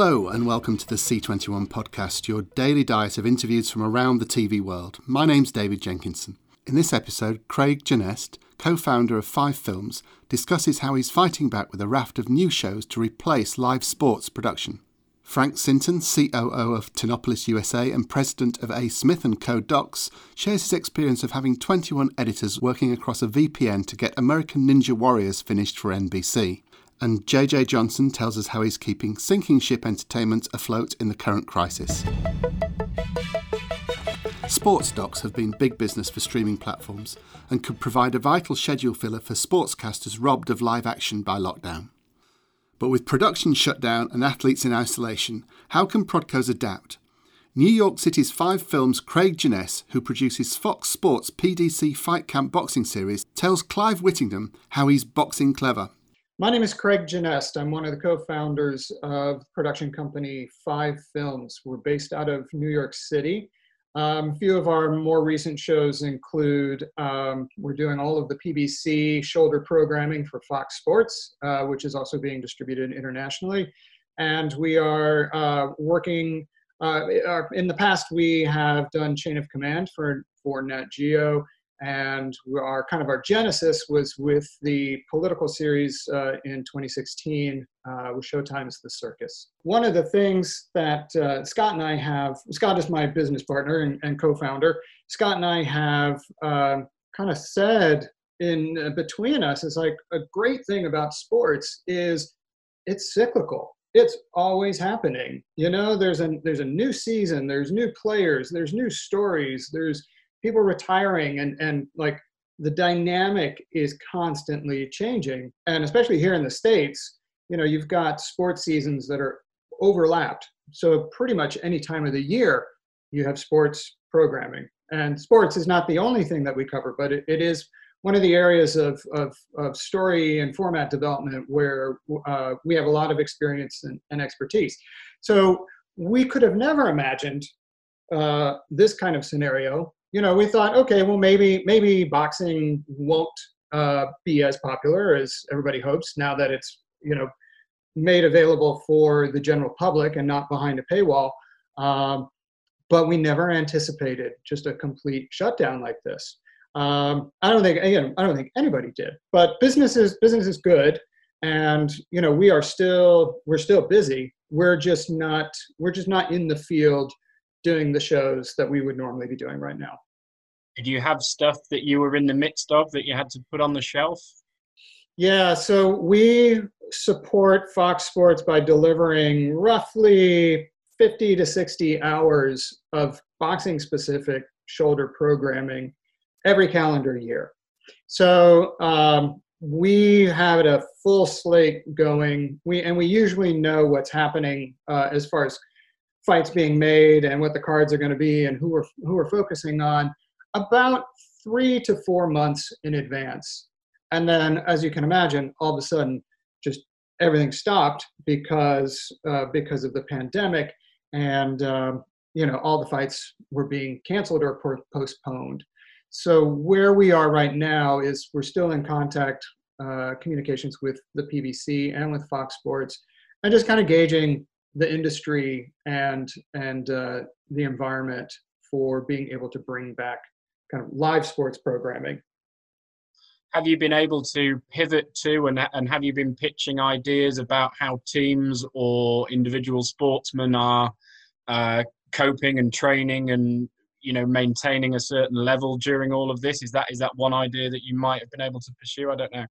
Hello, and welcome to the C21 podcast, your daily diet of interviews from around the TV world. My name's David Jenkinson. In this episode, Craig Genest, co founder of Five Films, discusses how he's fighting back with a raft of new shows to replace live sports production. Frank Sinton, COO of Tinopolis USA and president of A. Smith & Co. Docs, shares his experience of having 21 editors working across a VPN to get American Ninja Warriors finished for NBC. And JJ Johnson tells us how he's keeping sinking ship entertainment afloat in the current crisis. Sports docs have been big business for streaming platforms and could provide a vital schedule filler for sportscasters robbed of live action by lockdown. But with production shut down and athletes in isolation, how can Prodcos adapt? New York City's Five Films Craig Genest, who produces Fox Sports PBC Fight Camp boxing series, tells Clive Whittingham how he's boxing clever my name is Craig Genest. I'm one of the co-founders of production company Five Films. We're based out of New York City. Um, a few of our more recent shows include um, we're doing all of the PBC shoulder programming for Fox Sports, uh, which is also being distributed internationally. And we are uh, working, uh, in the past, we have done Chain of Command for, for Nat Geo and our kind of our genesis was with the political series uh, in 2016 uh, with Showtime's The Circus. One of the things that uh, Scott and I have, Scott is my business partner and, and co-founder. Scott and I have um, kind of said in uh, between us is like a great thing about sports is it's cyclical. It's always happening. You know, there's a there's a new season, there's new players, there's new stories, there's people retiring and and like the dynamic is constantly changing. And especially here in the states you know you've got sports seasons that are overlapped. So pretty much any time of the year you have sports programming. And sports is not the only thing that we cover but it, it is one of the areas of, of, of story and format development where uh, we have a lot of experience and, and expertise. So we could have never imagined uh, this kind of scenario you know, we thought, okay, well, maybe maybe boxing won't uh, be as popular as everybody hopes now that it's you know made available for the general public and not behind a paywall. Um, but we never anticipated just a complete shutdown like this. Um, I don't think again, I don't think anybody did. But business is business is good, and you know we are still we're still busy. We're just not we're just not in the field doing the shows that we would normally be doing right now. Did you have stuff that you were in the midst of that you had to put on the shelf? Yeah, so we support Fox Sports by delivering roughly 50 to 60 hours of boxing specific shoulder programming every calendar year. So um, we have a full slate going. We and we usually know what's happening uh, as far as fights being made and what the cards are going to be and who we're who we're focusing on about three to four months in advance. And then, as you can imagine, all of a sudden, just everything stopped because uh, because of the pandemic, and um, you know all the fights were being canceled or postponed. So where we are right now is we're still in contact, uh, communications with the PBC and with Fox Sports, and just kind of gauging the industry and and uh, the environment for being able to bring back kind of live sports programming. Have you been able to pivot to and, and have you been pitching ideas about how teams or individual sportsmen are uh, coping and training and you know maintaining a certain level during all of this? Is that is that one idea that you might have been able to pursue? I don't know.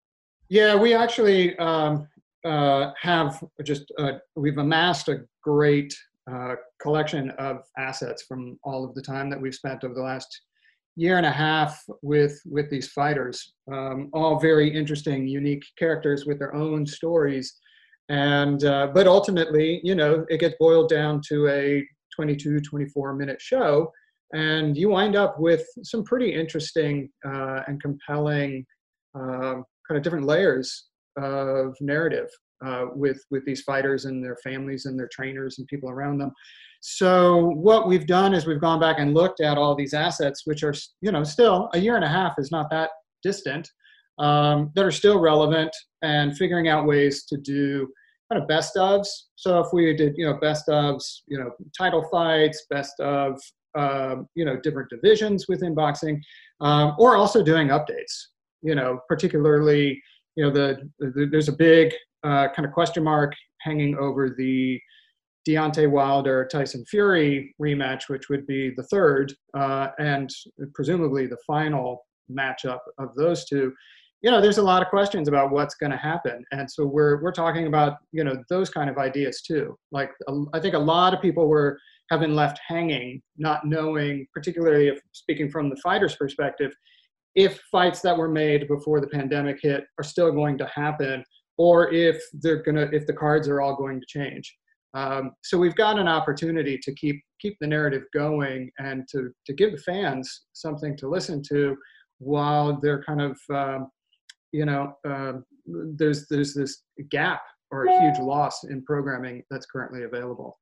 Yeah, we actually um, uh, have just uh, we've amassed a great uh, collection of assets from all of the time that we've spent over the last year and a half with with these fighters. Um, all very interesting unique characters with their own stories. And uh, but ultimately you know it gets boiled down to a 22 24 minute show. And you wind up with some pretty interesting uh, and compelling um, kind of different layers of narrative uh, with with these fighters and their families and their trainers and people around them so what we've done is we've gone back and looked at all these assets, which are, you know, still a year and a half is not that distant, um, that are still relevant, and figuring out ways to do kind of best ofs. So if we did, you know, best ofs, you know, title fights, best of, um, you know, different divisions within boxing, um, or also doing updates. You know, particularly, you know, the, the there's a big uh, kind of question mark hanging over the Deontay Wilder Tyson Fury rematch, which would be the third uh, and presumably the final matchup of those two. You know, there's a lot of questions about what's going to happen, and so we're we're talking about you know those kind of ideas too. Like I think a lot of people were have been left hanging, not knowing, particularly if speaking from the fighter's perspective, if fights that were made before the pandemic hit are still going to happen, or if they're gonna if the cards are all going to change. Um, so we've got an opportunity to keep keep the narrative going and to to give the fans something to listen to while they're kind of um, you know uh, there's there's this gap or a huge loss in programming that's currently available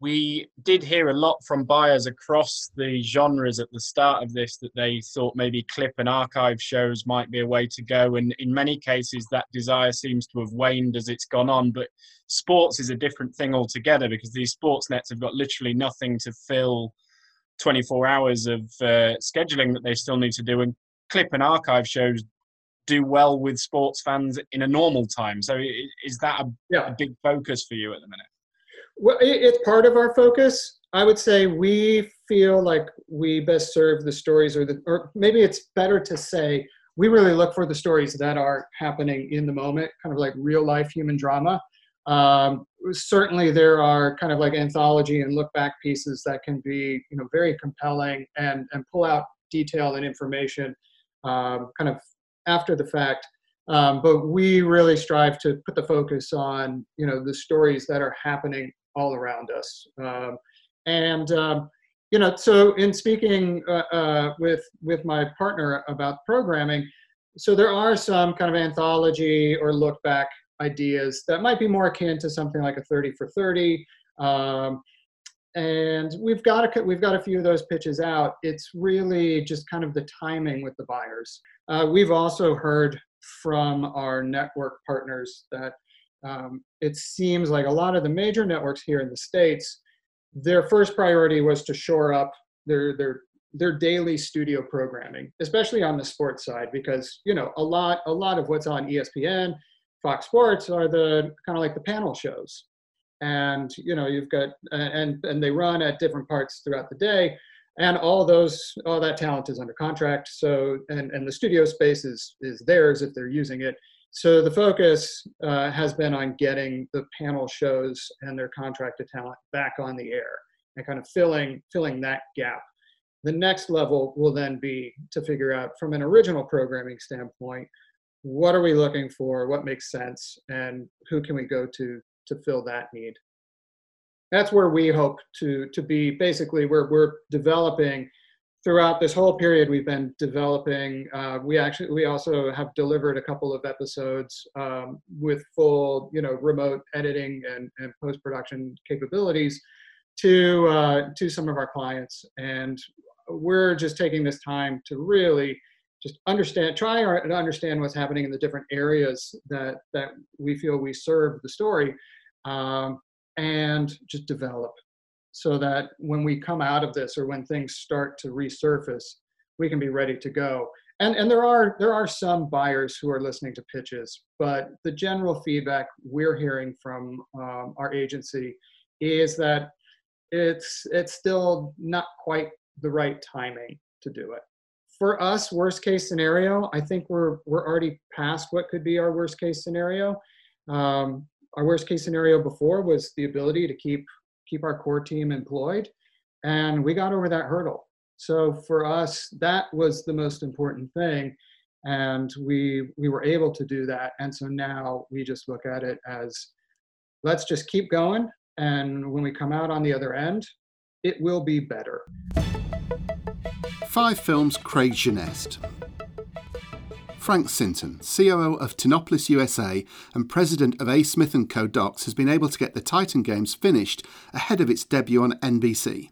we did hear a lot from buyers across the genres at the start of this that they thought maybe clip and archive shows might be a way to go. And in many cases, that desire seems to have waned as it's gone on. But sports is a different thing altogether because these sports nets have got literally nothing to fill 24 hours of uh, scheduling that they still need to do. And clip and archive shows do well with sports fans in a normal time. So is that a, yeah. a big focus for you at the minute? Well, it's part of our focus. I would say we feel like we best serve the stories, or the, or maybe it's better to say we really look for the stories that are happening in the moment, kind of like real life human drama. Um, certainly, there are kind of like anthology and look back pieces that can be, you know, very compelling and and pull out detail and information, um, kind of after the fact. Um, but we really strive to put the focus on, you know, the stories that are happening all around us. Um, and um, you know, so in speaking uh, uh, with with my partner about programming, so there are some kind of anthology or look back ideas that might be more akin to something like a 30 for 30. Um, and we've got a we've got a few of those pitches out. It's really just kind of the timing with the buyers. Uh, we've also heard from our network partners that um, it seems like a lot of the major networks here in the states, their first priority was to shore up their their their daily studio programming, especially on the sports side, because you know a lot a lot of what's on ESPN, Fox Sports are the kind of like the panel shows, and you know you've got and and they run at different parts throughout the day, and all those all that talent is under contract. So and and the studio space is is theirs if they're using it. So the focus uh, has been on getting the panel shows and their contracted talent back on the air and kind of filling filling that gap. The next level will then be to figure out from an original programming standpoint, what are we looking for, what makes sense, and who can we go to to fill that need. That's where we hope to to be. Basically, we're we're developing throughout this whole period we've been developing uh, we actually we also have delivered a couple of episodes um, with full you know remote editing and, and post-production capabilities to uh, to some of our clients. And we're just taking this time to really just understand try to understand what's happening in the different areas that that we feel we serve the story um, and just develop so that when we come out of this or when things start to resurface, we can be ready to go. And, and there are there are some buyers who are listening to pitches, but the general feedback we're hearing from um, our agency is that it's it's still not quite the right timing to do it. For us, worst case scenario, I think we're we're already past what could be our worst case scenario. Um, our worst case scenario before was the ability to keep keep our core team employed. And we got over that hurdle. So for us, that was the most important thing. And we we were able to do that. And so now we just look at it as let's just keep going. And when we come out on the other end, it will be better. Five films Craig Genest. Frank Sinton, COO of Tinopolis USA and president of A. Smith & Co. Docs, has been able to get the Titan Games finished ahead of its debut on NBC.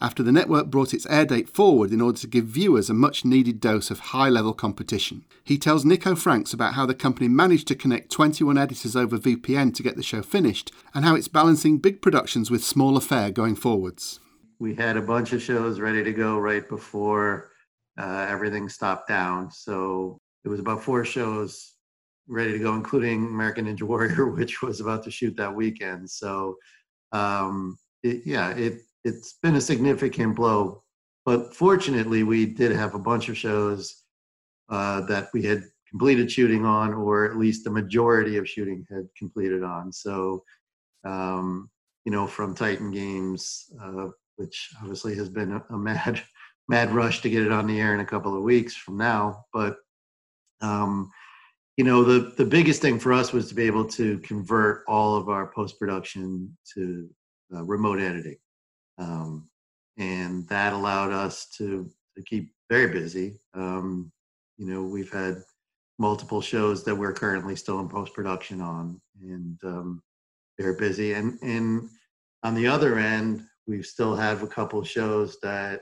after the network brought its air date forward in order to give viewers a much needed dose of high level competition. He tells Nico Franks about how the company managed to connect 21 editors over VPN to get the show finished and how it's balancing big productions with smaller fare going forwards. We had a bunch of shows ready to go right before uh, everything stopped down. So it was about four shows ready to go, including American Ninja Warrior, which was about to shoot that weekend. So, um, it, yeah, it it's been a significant blow. But fortunately, we did have a bunch of shows uh, that we had completed shooting on, or at least the majority of shooting had completed on. So, um, you know, from Titan Games, uh, which obviously has been a, a mad, mad rush to get it on the air in a couple of weeks from now, but um, you know the the biggest thing for us was to be able to convert all of our post production to uh, remote editing. Um, and that allowed us to to keep very busy. Um, you know we've had multiple shows that we're currently still in post production on and um, they're busy. And and on the other end we've still have a couple shows that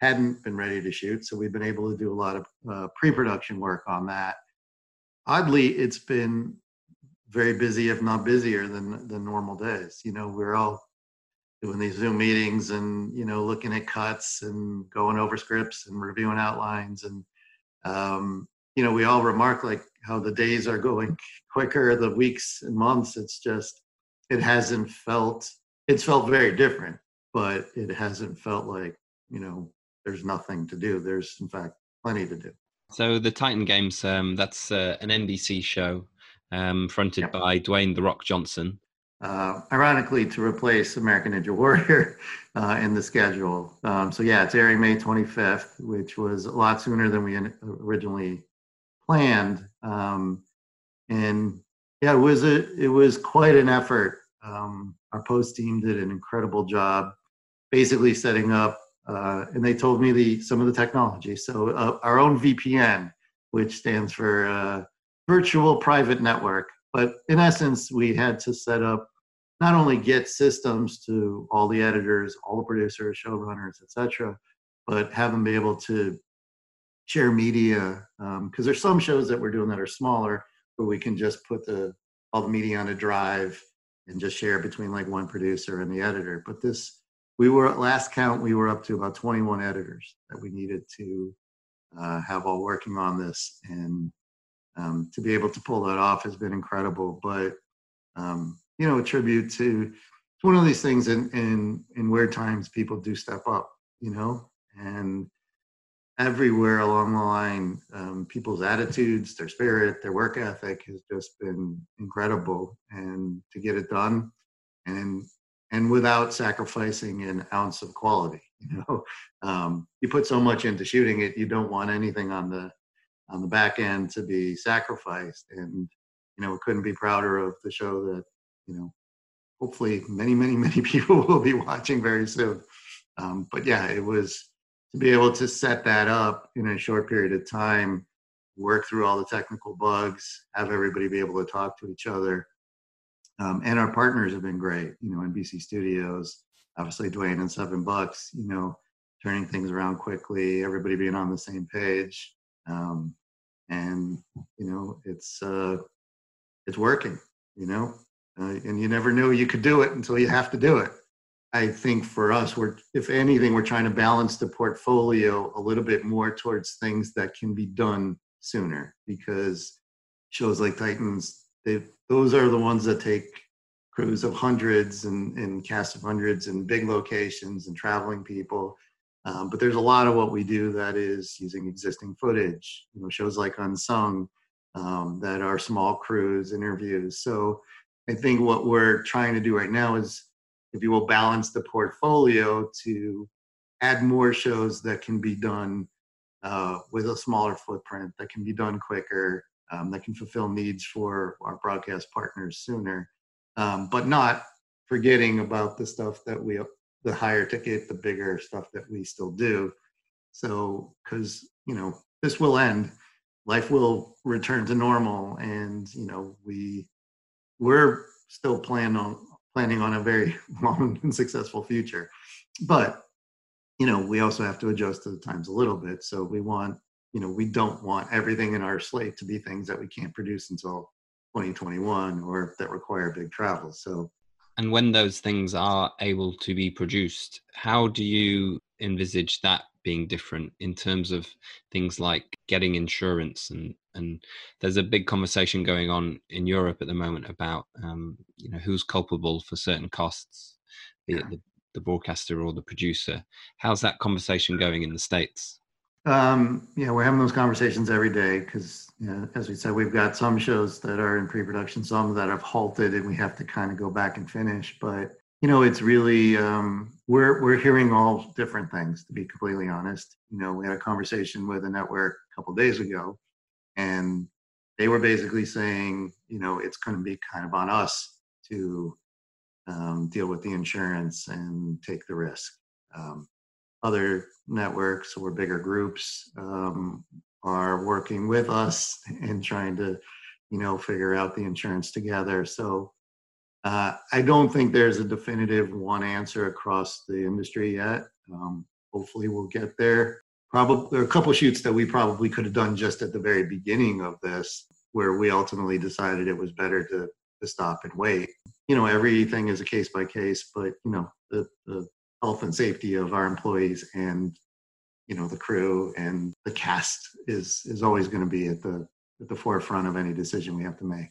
hadn't been ready to shoot so we've been able to do a lot of uh, pre-production work on that oddly, it's been very busy, if not busier than than normal days. You know, we're all doing these Zoom meetings and you know looking at cuts and going over scripts and reviewing outlines and um, you know we all remark like how the days are going quicker, the weeks and months. It's just it hasn't felt it's felt very different, but it hasn't felt like you know there's nothing to do. There's in fact plenty to do. So the Titan Games, um, that's uh, an NBC show um, fronted yep. by Dwayne the Rock Johnson. Uh, ironically, to replace American Ninja Warrior uh, in the schedule. Um, so yeah, it's airing May 25th, which was a lot sooner than we originally planned. Um, and yeah, it was a it was quite an effort. Um, our post team did an incredible job, basically setting up uh, and they told me the some of the technology. So uh, our own VPN, which stands for uh, Virtual Private Network. But in essence, we had to set up not only get systems to all the editors, all the producers, showrunners, etc., but have them be able to share media. Because um, there's some shows that we're doing that are smaller, where we can just put the all the media on a drive and just share between like one producer and the editor. But this we were at last count we were up to about 21 editors that we needed to uh, have all working on this. And um, to be able to pull that off has been incredible. But um, you know a tribute to it's one of these things in in in weird times people do step up you know? And everywhere along the line um, people's attitudes their spirit their work ethic has just been incredible. And to get it done and and without sacrificing an ounce of quality. You know, um, you put so much into shooting it, you don't want anything on the on the back end to be sacrificed. And you know, we couldn't be prouder of the show that you know. Hopefully, many, many, many people will be watching very soon. Um, but yeah, it was to be able to set that up in a short period of time, work through all the technical bugs, have everybody be able to talk to each other, um, and our partners have been great. You know, NBC Studios, obviously Dwayne and Seven Bucks. You know, turning things around quickly, everybody being on the same page, um, and you know, it's uh, it's working. You know, uh, and you never knew you could do it until you have to do it. I think for us, we're if anything, we're trying to balance the portfolio a little bit more towards things that can be done sooner because shows like Titans they those are the ones that take crews of hundreds and, and cast of hundreds and big locations and traveling people. Um, but there's a lot of what we do that is using existing footage, you know, shows like Unsung um, that are small crews, interviews. So I think what we're trying to do right now is, if you will, balance the portfolio to add more shows that can be done uh, with a smaller footprint, that can be done quicker, um, that can fulfill needs for our broadcast partners sooner, um, but not forgetting about the stuff that we, the higher ticket, the bigger stuff that we still do. So, because, you know, this will end, life will return to normal, and, you know, we, we're still planning on planning on a very long and successful future. But you know, we also have to adjust to the times a little bit. So we want, you know, we don't want everything in our slate to be things that we can't produce until 2021 or that require big travel. So and when those things are able to be produced, how do you envisage that being different in terms of things like getting insurance and and there's a big conversation going on in Europe at the moment about um, you know who's culpable for certain costs, be it the, the broadcaster or the producer. How's that conversation going in the states? Um, yeah, we're having those conversations every day because, you know, as we said, we've got some shows that are in pre-production, some that have halted, and we have to kind of go back and finish. But you know, it's really um, we're we're hearing all different things. To be completely honest, you know, we had a conversation with a network a couple days ago, and they were basically saying, you know, it's going to be kind of on us to um, deal with the insurance and take the risk. Um, other networks or bigger groups um, are working with us and trying to, you know, figure out the insurance together. So uh, I don't think there's a definitive one answer across the industry yet. Um, hopefully, we'll get there. Probably there are a couple shoots that we probably could have done just at the very beginning of this, where we ultimately decided it was better to to stop and wait. You know, everything is a case by case, but you know, the, the health and safety of our employees and you know the crew and the cast is is always going to be at the at the forefront of any decision we have to make.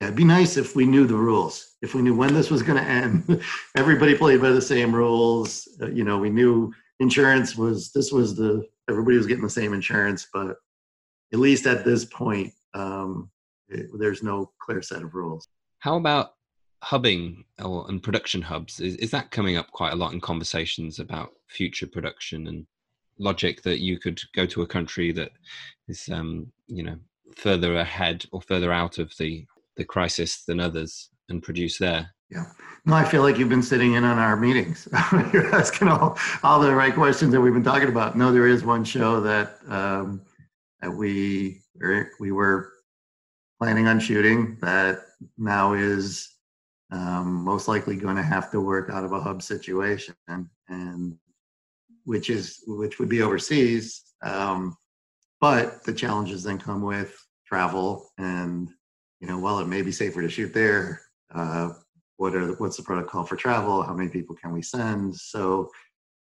Yeah, it'd be nice if we knew the rules. If we knew when this was going to end, everybody played by the same rules. Uh, you know, we knew insurance was this was the everybody was getting the same insurance, but at least at this point, um, it, there's no clear set of rules. How about hubbing or and production hubs is, is that coming up quite a lot in conversations about future production and logic that you could go to a country that is um, you know further ahead or further out of the the crisis than others and produce there? Yeah. No i feel like you've been sitting in on our meetings. You're asking all, all the right questions that we've been talking about. No there is one show that um, that we we were planning on shooting that now is um, most likely going to have to work out of a hub situation, and which is which would be overseas. Um, but the challenges then come with travel, and you know, while it may be safer to shoot there, uh, what are the, what's the protocol for travel? How many people can we send? So,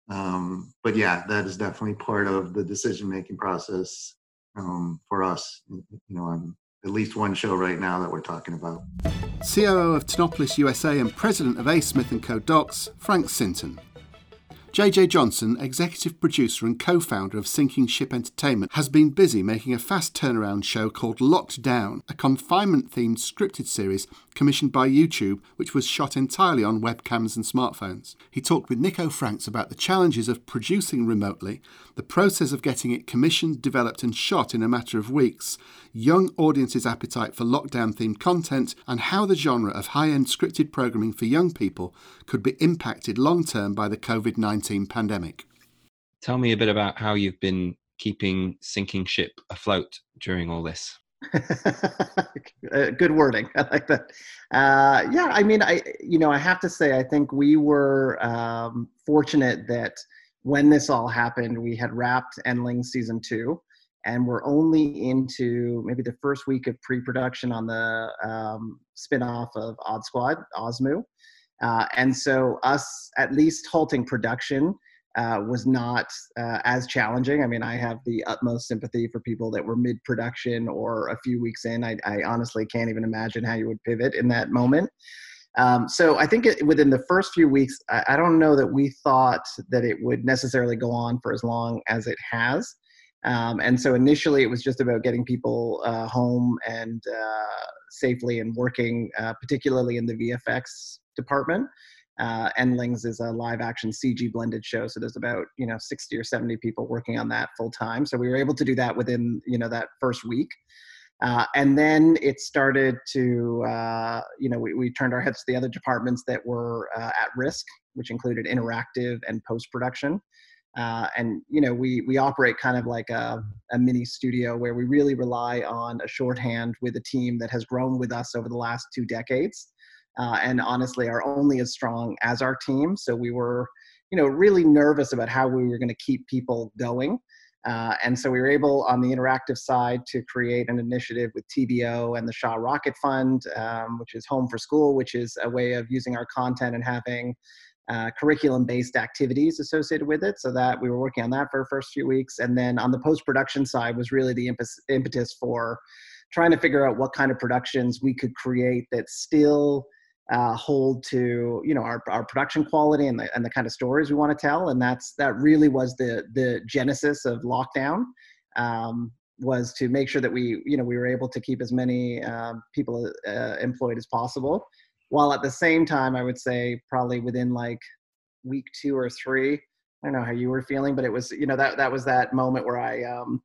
um, but yeah, that is definitely part of the decision making process um, for us. You know, on at least one show right now that we're talking about. COO of Tinopolis USA and president of A. Smith & Co. Docs, Frank Sinton. JJ Johnson, executive producer and co founder of Sinking Ship Entertainment, has been busy making a fast turnaround show called Locked Down, a confinement themed scripted series commissioned by YouTube, which was shot entirely on webcams and smartphones. He talked with Nico Franks about the challenges of producing remotely, the process of getting it commissioned, developed, and shot in a matter of weeks, young audiences' appetite for lockdown themed content, and how the genre of high end scripted programming for young people could be impacted long term by the COVID 19 pandemic. Tell me a bit about how you've been keeping Sinking Ship afloat during all this. Uh, good wording. I like that. Uh, yeah, I mean, I you know, I have to say, I think we were um, fortunate that when this all happened, we had wrapped Endlings season two, and we're only into maybe the first week of pre-production on the um, spin-off of Odd Squad, OSMU. Uh, and so us at least halting production uh, was not uh, as challenging. I mean, I have the utmost sympathy for people that were mid-production or a few weeks in. I, I honestly can't even imagine how you would pivot in that moment. Um, so I think it, within the first few weeks, I, I, don't know that we thought that it would necessarily go on for as long as it has. Um, and so initially, it was just about getting people uh, home and uh, safely and working, uh, particularly in the VFX department. Uh, Endlings is a live action CG blended show, so there's about you know 60 or 70 people working on that full time. So we were able to do that within you know that first week. Uh, and then it started to, uh, you know, we, we turned our heads to the other departments that were uh, at risk, which included interactive and post production. Uh, and you know, we we operate kind of like a, a mini studio where we really rely on a shorthand with a team that has grown with us over the last two decades, uh, and honestly are only as strong as our team. So we were you know, really nervous about how we were going to keep people going. Uh, and so we were able on the interactive side to create an initiative with TVO and the Shaw Rocket Fund, um, which is Home for School, which is a way of using our content and having uh, curriculum based activities associated with it. So that we were working on that for the first few weeks. And then on the post production side was really the impetus for trying to figure out what kind of productions we could create that still uh, hold to you know our, our production quality and the, and the kind of stories we want to tell and that's that really was the the genesis of lockdown um, was to make sure that we you know we were able to keep as many um, people uh, employed as possible while at the same time i would say probably within like week two or three i don't know how you were feeling but it was you know that that was that moment where i um,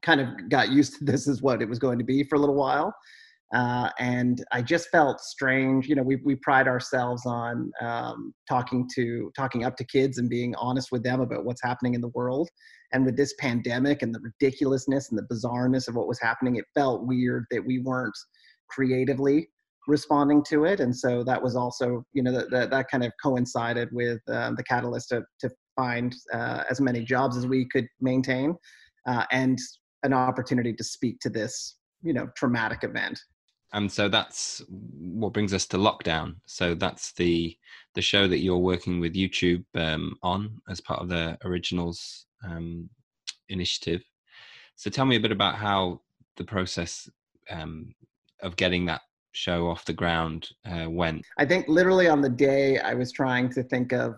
kind of got used to this is what it was going to be for a little while uh, and I just felt strange. You know, we we pride ourselves on um, talking to talking up to kids and being honest with them about what's happening in the world. And with this pandemic and the ridiculousness and the bizarreness of what was happening, it felt weird that we weren't creatively responding to it. And so that was also, you know, that that, that kind of coincided with um, the catalyst to to find uh, as many jobs as we could maintain, uh, and an opportunity to speak to this, you know, traumatic event and so that's what brings us to lockdown. So that's the the show that you're working with youtube um, on as part of the originals um, initiative. So tell me a bit about how the process um, of getting that show off the ground uh, went. I think literally on the day i was trying to think of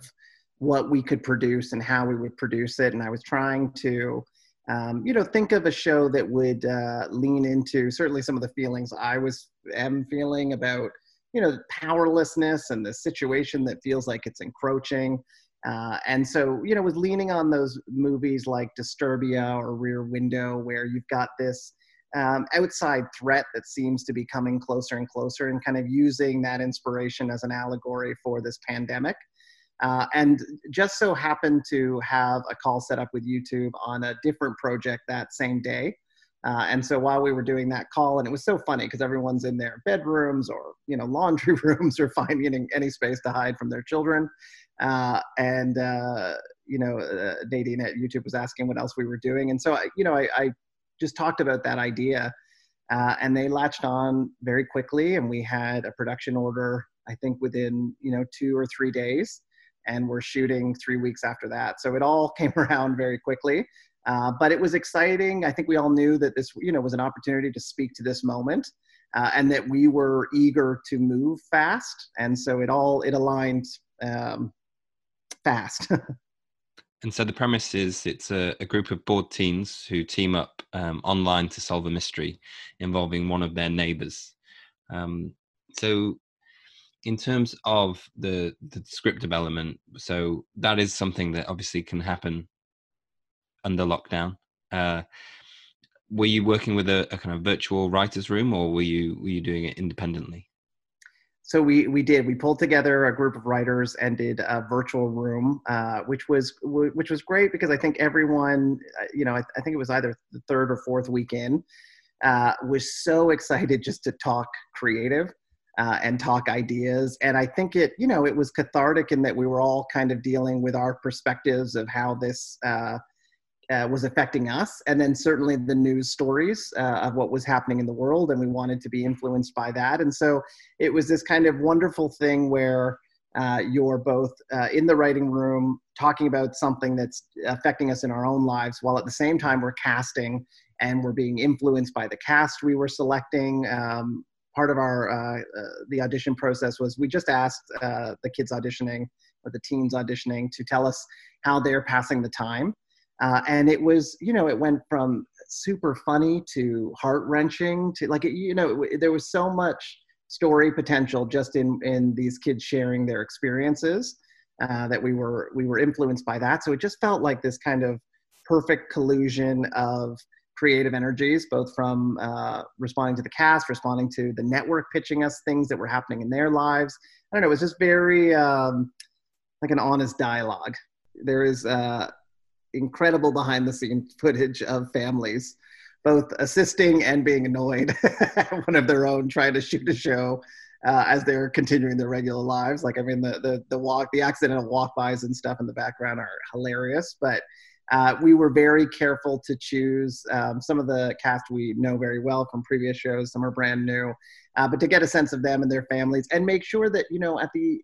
what we could produce and how we would produce it and i was trying to um, you know, think of a show that would uh, lean into certainly some of the feelings I was am feeling about, you know, powerlessness and the situation that feels like it's encroaching. Uh, and so, you know, was leaning on those movies like Disturbia or Rear Window, where you've got this um, outside threat that seems to be coming closer and closer, and kind of using that inspiration as an allegory for this pandemic. Uh, and just so happened to have a call set up with YouTube on a different project that same day. Uh, and so while we were doing that call, and it was so funny because everyone's in their bedrooms or you know laundry rooms or finding any space to hide from their children. Uh, and uh, you know, uh, Nadine at YouTube was asking what else we were doing, and so I, you know, I, I just talked about that idea, uh, and they latched on very quickly, and we had a production order. I think within you know two or three days and we're shooting three weeks after that. So it all came around very quickly. Uh, but it was exciting. I think we all knew that this, you know, was an opportunity to speak to this moment, uh, and that we were eager to move fast. And so it all it aligned um, fast. and so the premise is it's a, a, group of bored teens who team up um, online to solve a mystery involving one of their neighbors. Um, so in terms of the the script development, so that is something that obviously can happen under lockdown. Uh, were you working with a, a, kind of virtual writers room, or were you were you doing it independently? So we we did. We pulled together a group of writers and did a virtual room, uh, which was which was great because I think everyone, uh, you know, I, I think it was either the third or fourth weekend, uh, was so excited just to talk creative uh, and talk ideas. And I think it, you know, it was cathartic in that we were all kind of dealing with our perspectives of how this uh, uh, was affecting us, and then certainly the news stories uh, of what was happening in the world, and we wanted to be influenced by that. And so it was this kind of wonderful thing where. Uh, you're both uh, in the writing room talking about something that's affecting us in our own lives, while at the same time we're casting and we're being influenced by the cast we were selecting. Um, part of our uh, uh, the audition process was we just asked uh, the kids auditioning or the teens auditioning to tell us how they're passing the time. Uh, and it was you know it went from super funny to heart wrenching to like you know it, there was so much story potential just in in these kids sharing their experiences uh, that we were we were influenced by that. So it just felt like this kind of perfect collusion of creative energies, both from uh, responding to the cast, responding to the network pitching us things that were happening in their lives. I don't know, it was just very um, like an honest dialogue. There is uh, incredible behind the scenes footage of families both assisting and being annoyed one of their own trying to shoot a show uh, as they're continuing their regular lives. Like I mean, the the the walk, the accidental walk bys and stuff in the background are hilarious, but. Uh, we were very careful to choose um, some of the cast we know very well from previous shows. Some are brand new, uh, but to get a sense of them and their families, and make sure that you know at the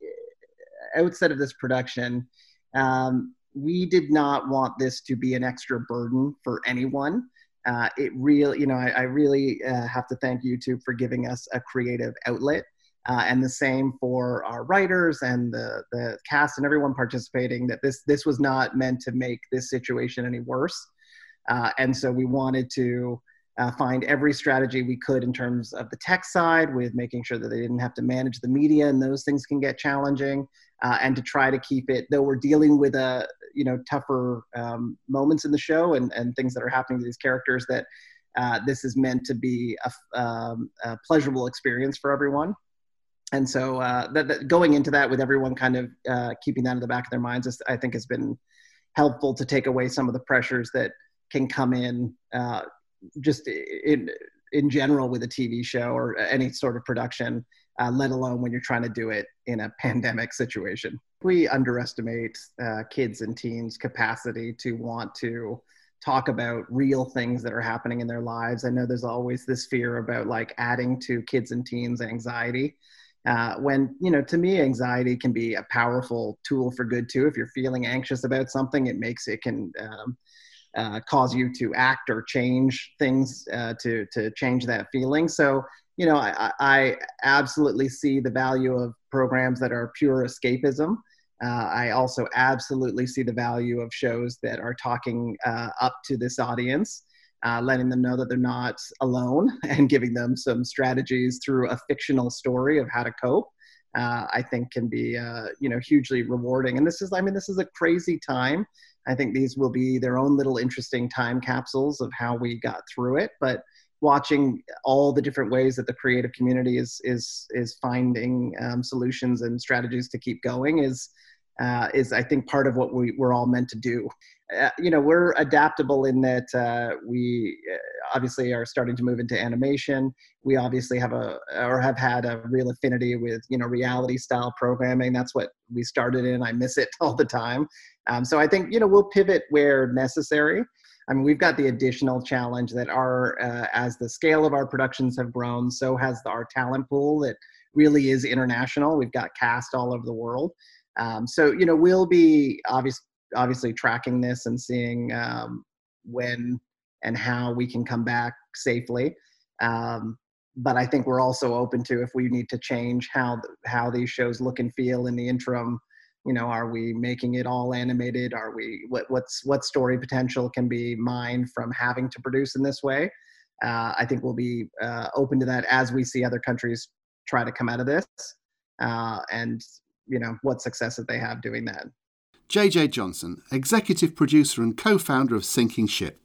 outset of this production, um, we did not want this to be an extra burden for anyone uh, it really, you know, I, I really uh, have to thank YouTube for giving us a creative outlet. Uh, and the same for our writers and the, the cast and everyone participating that this this was not meant to make this situation any worse. Uh, and so we wanted to uh, find every strategy we could in terms of the tech side with making sure that they didn't have to manage the media and those things can get challenging uh, and to try to keep it though we're dealing with a you know tougher um, moments in the show and, and things that are happening to these characters that uh, this is meant to be a, um, a, pleasurable experience for everyone and so uh, that, that going into that with everyone kind of uh, keeping that in the back of their minds is, i think has been helpful to take away some of the pressures that can come in uh, just in in general with a TV show or any sort of production, uh, let alone when you're trying to do it in a pandemic situation. We underestimate uh, kids and teens' capacity to want to talk about real things that are happening in their lives. I know there's always this fear about like adding to kids and teens' anxiety. Uh, when you know to me anxiety can be a powerful tool for good too if you're feeling anxious about something it makes it can um, uh, cause you to act or change things uh, to to change that feeling. So you know, I, I, absolutely see the value of programs that are pure escapism. Uh, I also absolutely see the value of shows that are talking uh, up to this audience, uh, letting them know that they're not alone and giving them some strategies through a fictional story of how to cope. Uh, I think can be uh, you know hugely rewarding. And this is I mean this is a crazy time I think these will be their own little interesting time capsules of how we got through it. But watching all the different ways that the creative community is is is finding um, solutions and strategies to keep going is uh, is I think part of what we, we're all meant to do. Uh, you know, we're adaptable in that uh, we uh, obviously are starting to move into animation. We obviously have a or have had a real affinity with you know reality style programming. That's what we started in. I miss it all the time. Um, so I think you know we'll pivot where necessary. I mean, we've got the additional challenge that our uh, as the scale of our productions have grown, so has the, our talent pool that really is international. We've got cast all over the world. Um, so you know we'll be obvious, obviously tracking this and seeing um, when and how we can come back safely. Um, but I think we're also open to if we need to change how how these shows look and feel in the interim you know are we making it all animated are we what what's what story potential can be mined from having to produce in this way uh, i think we'll be uh, open to that as we see other countries try to come out of this uh, and you know what successes they have doing that jj johnson executive producer and co-founder of sinking ship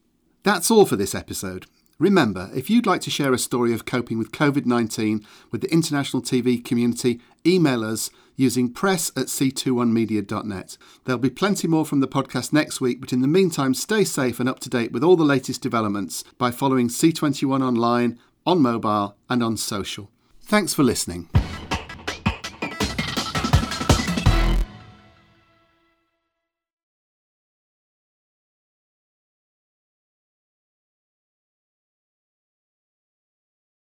that's all for this episode Remember, if you'd like to share a story of coping with COVID 19 with the international TV community, email us using press at c21media.net. There'll be plenty more from the podcast next week, but in the meantime, stay safe and up to date with all the latest developments by following C21 online, on mobile, and on social. Thanks for listening.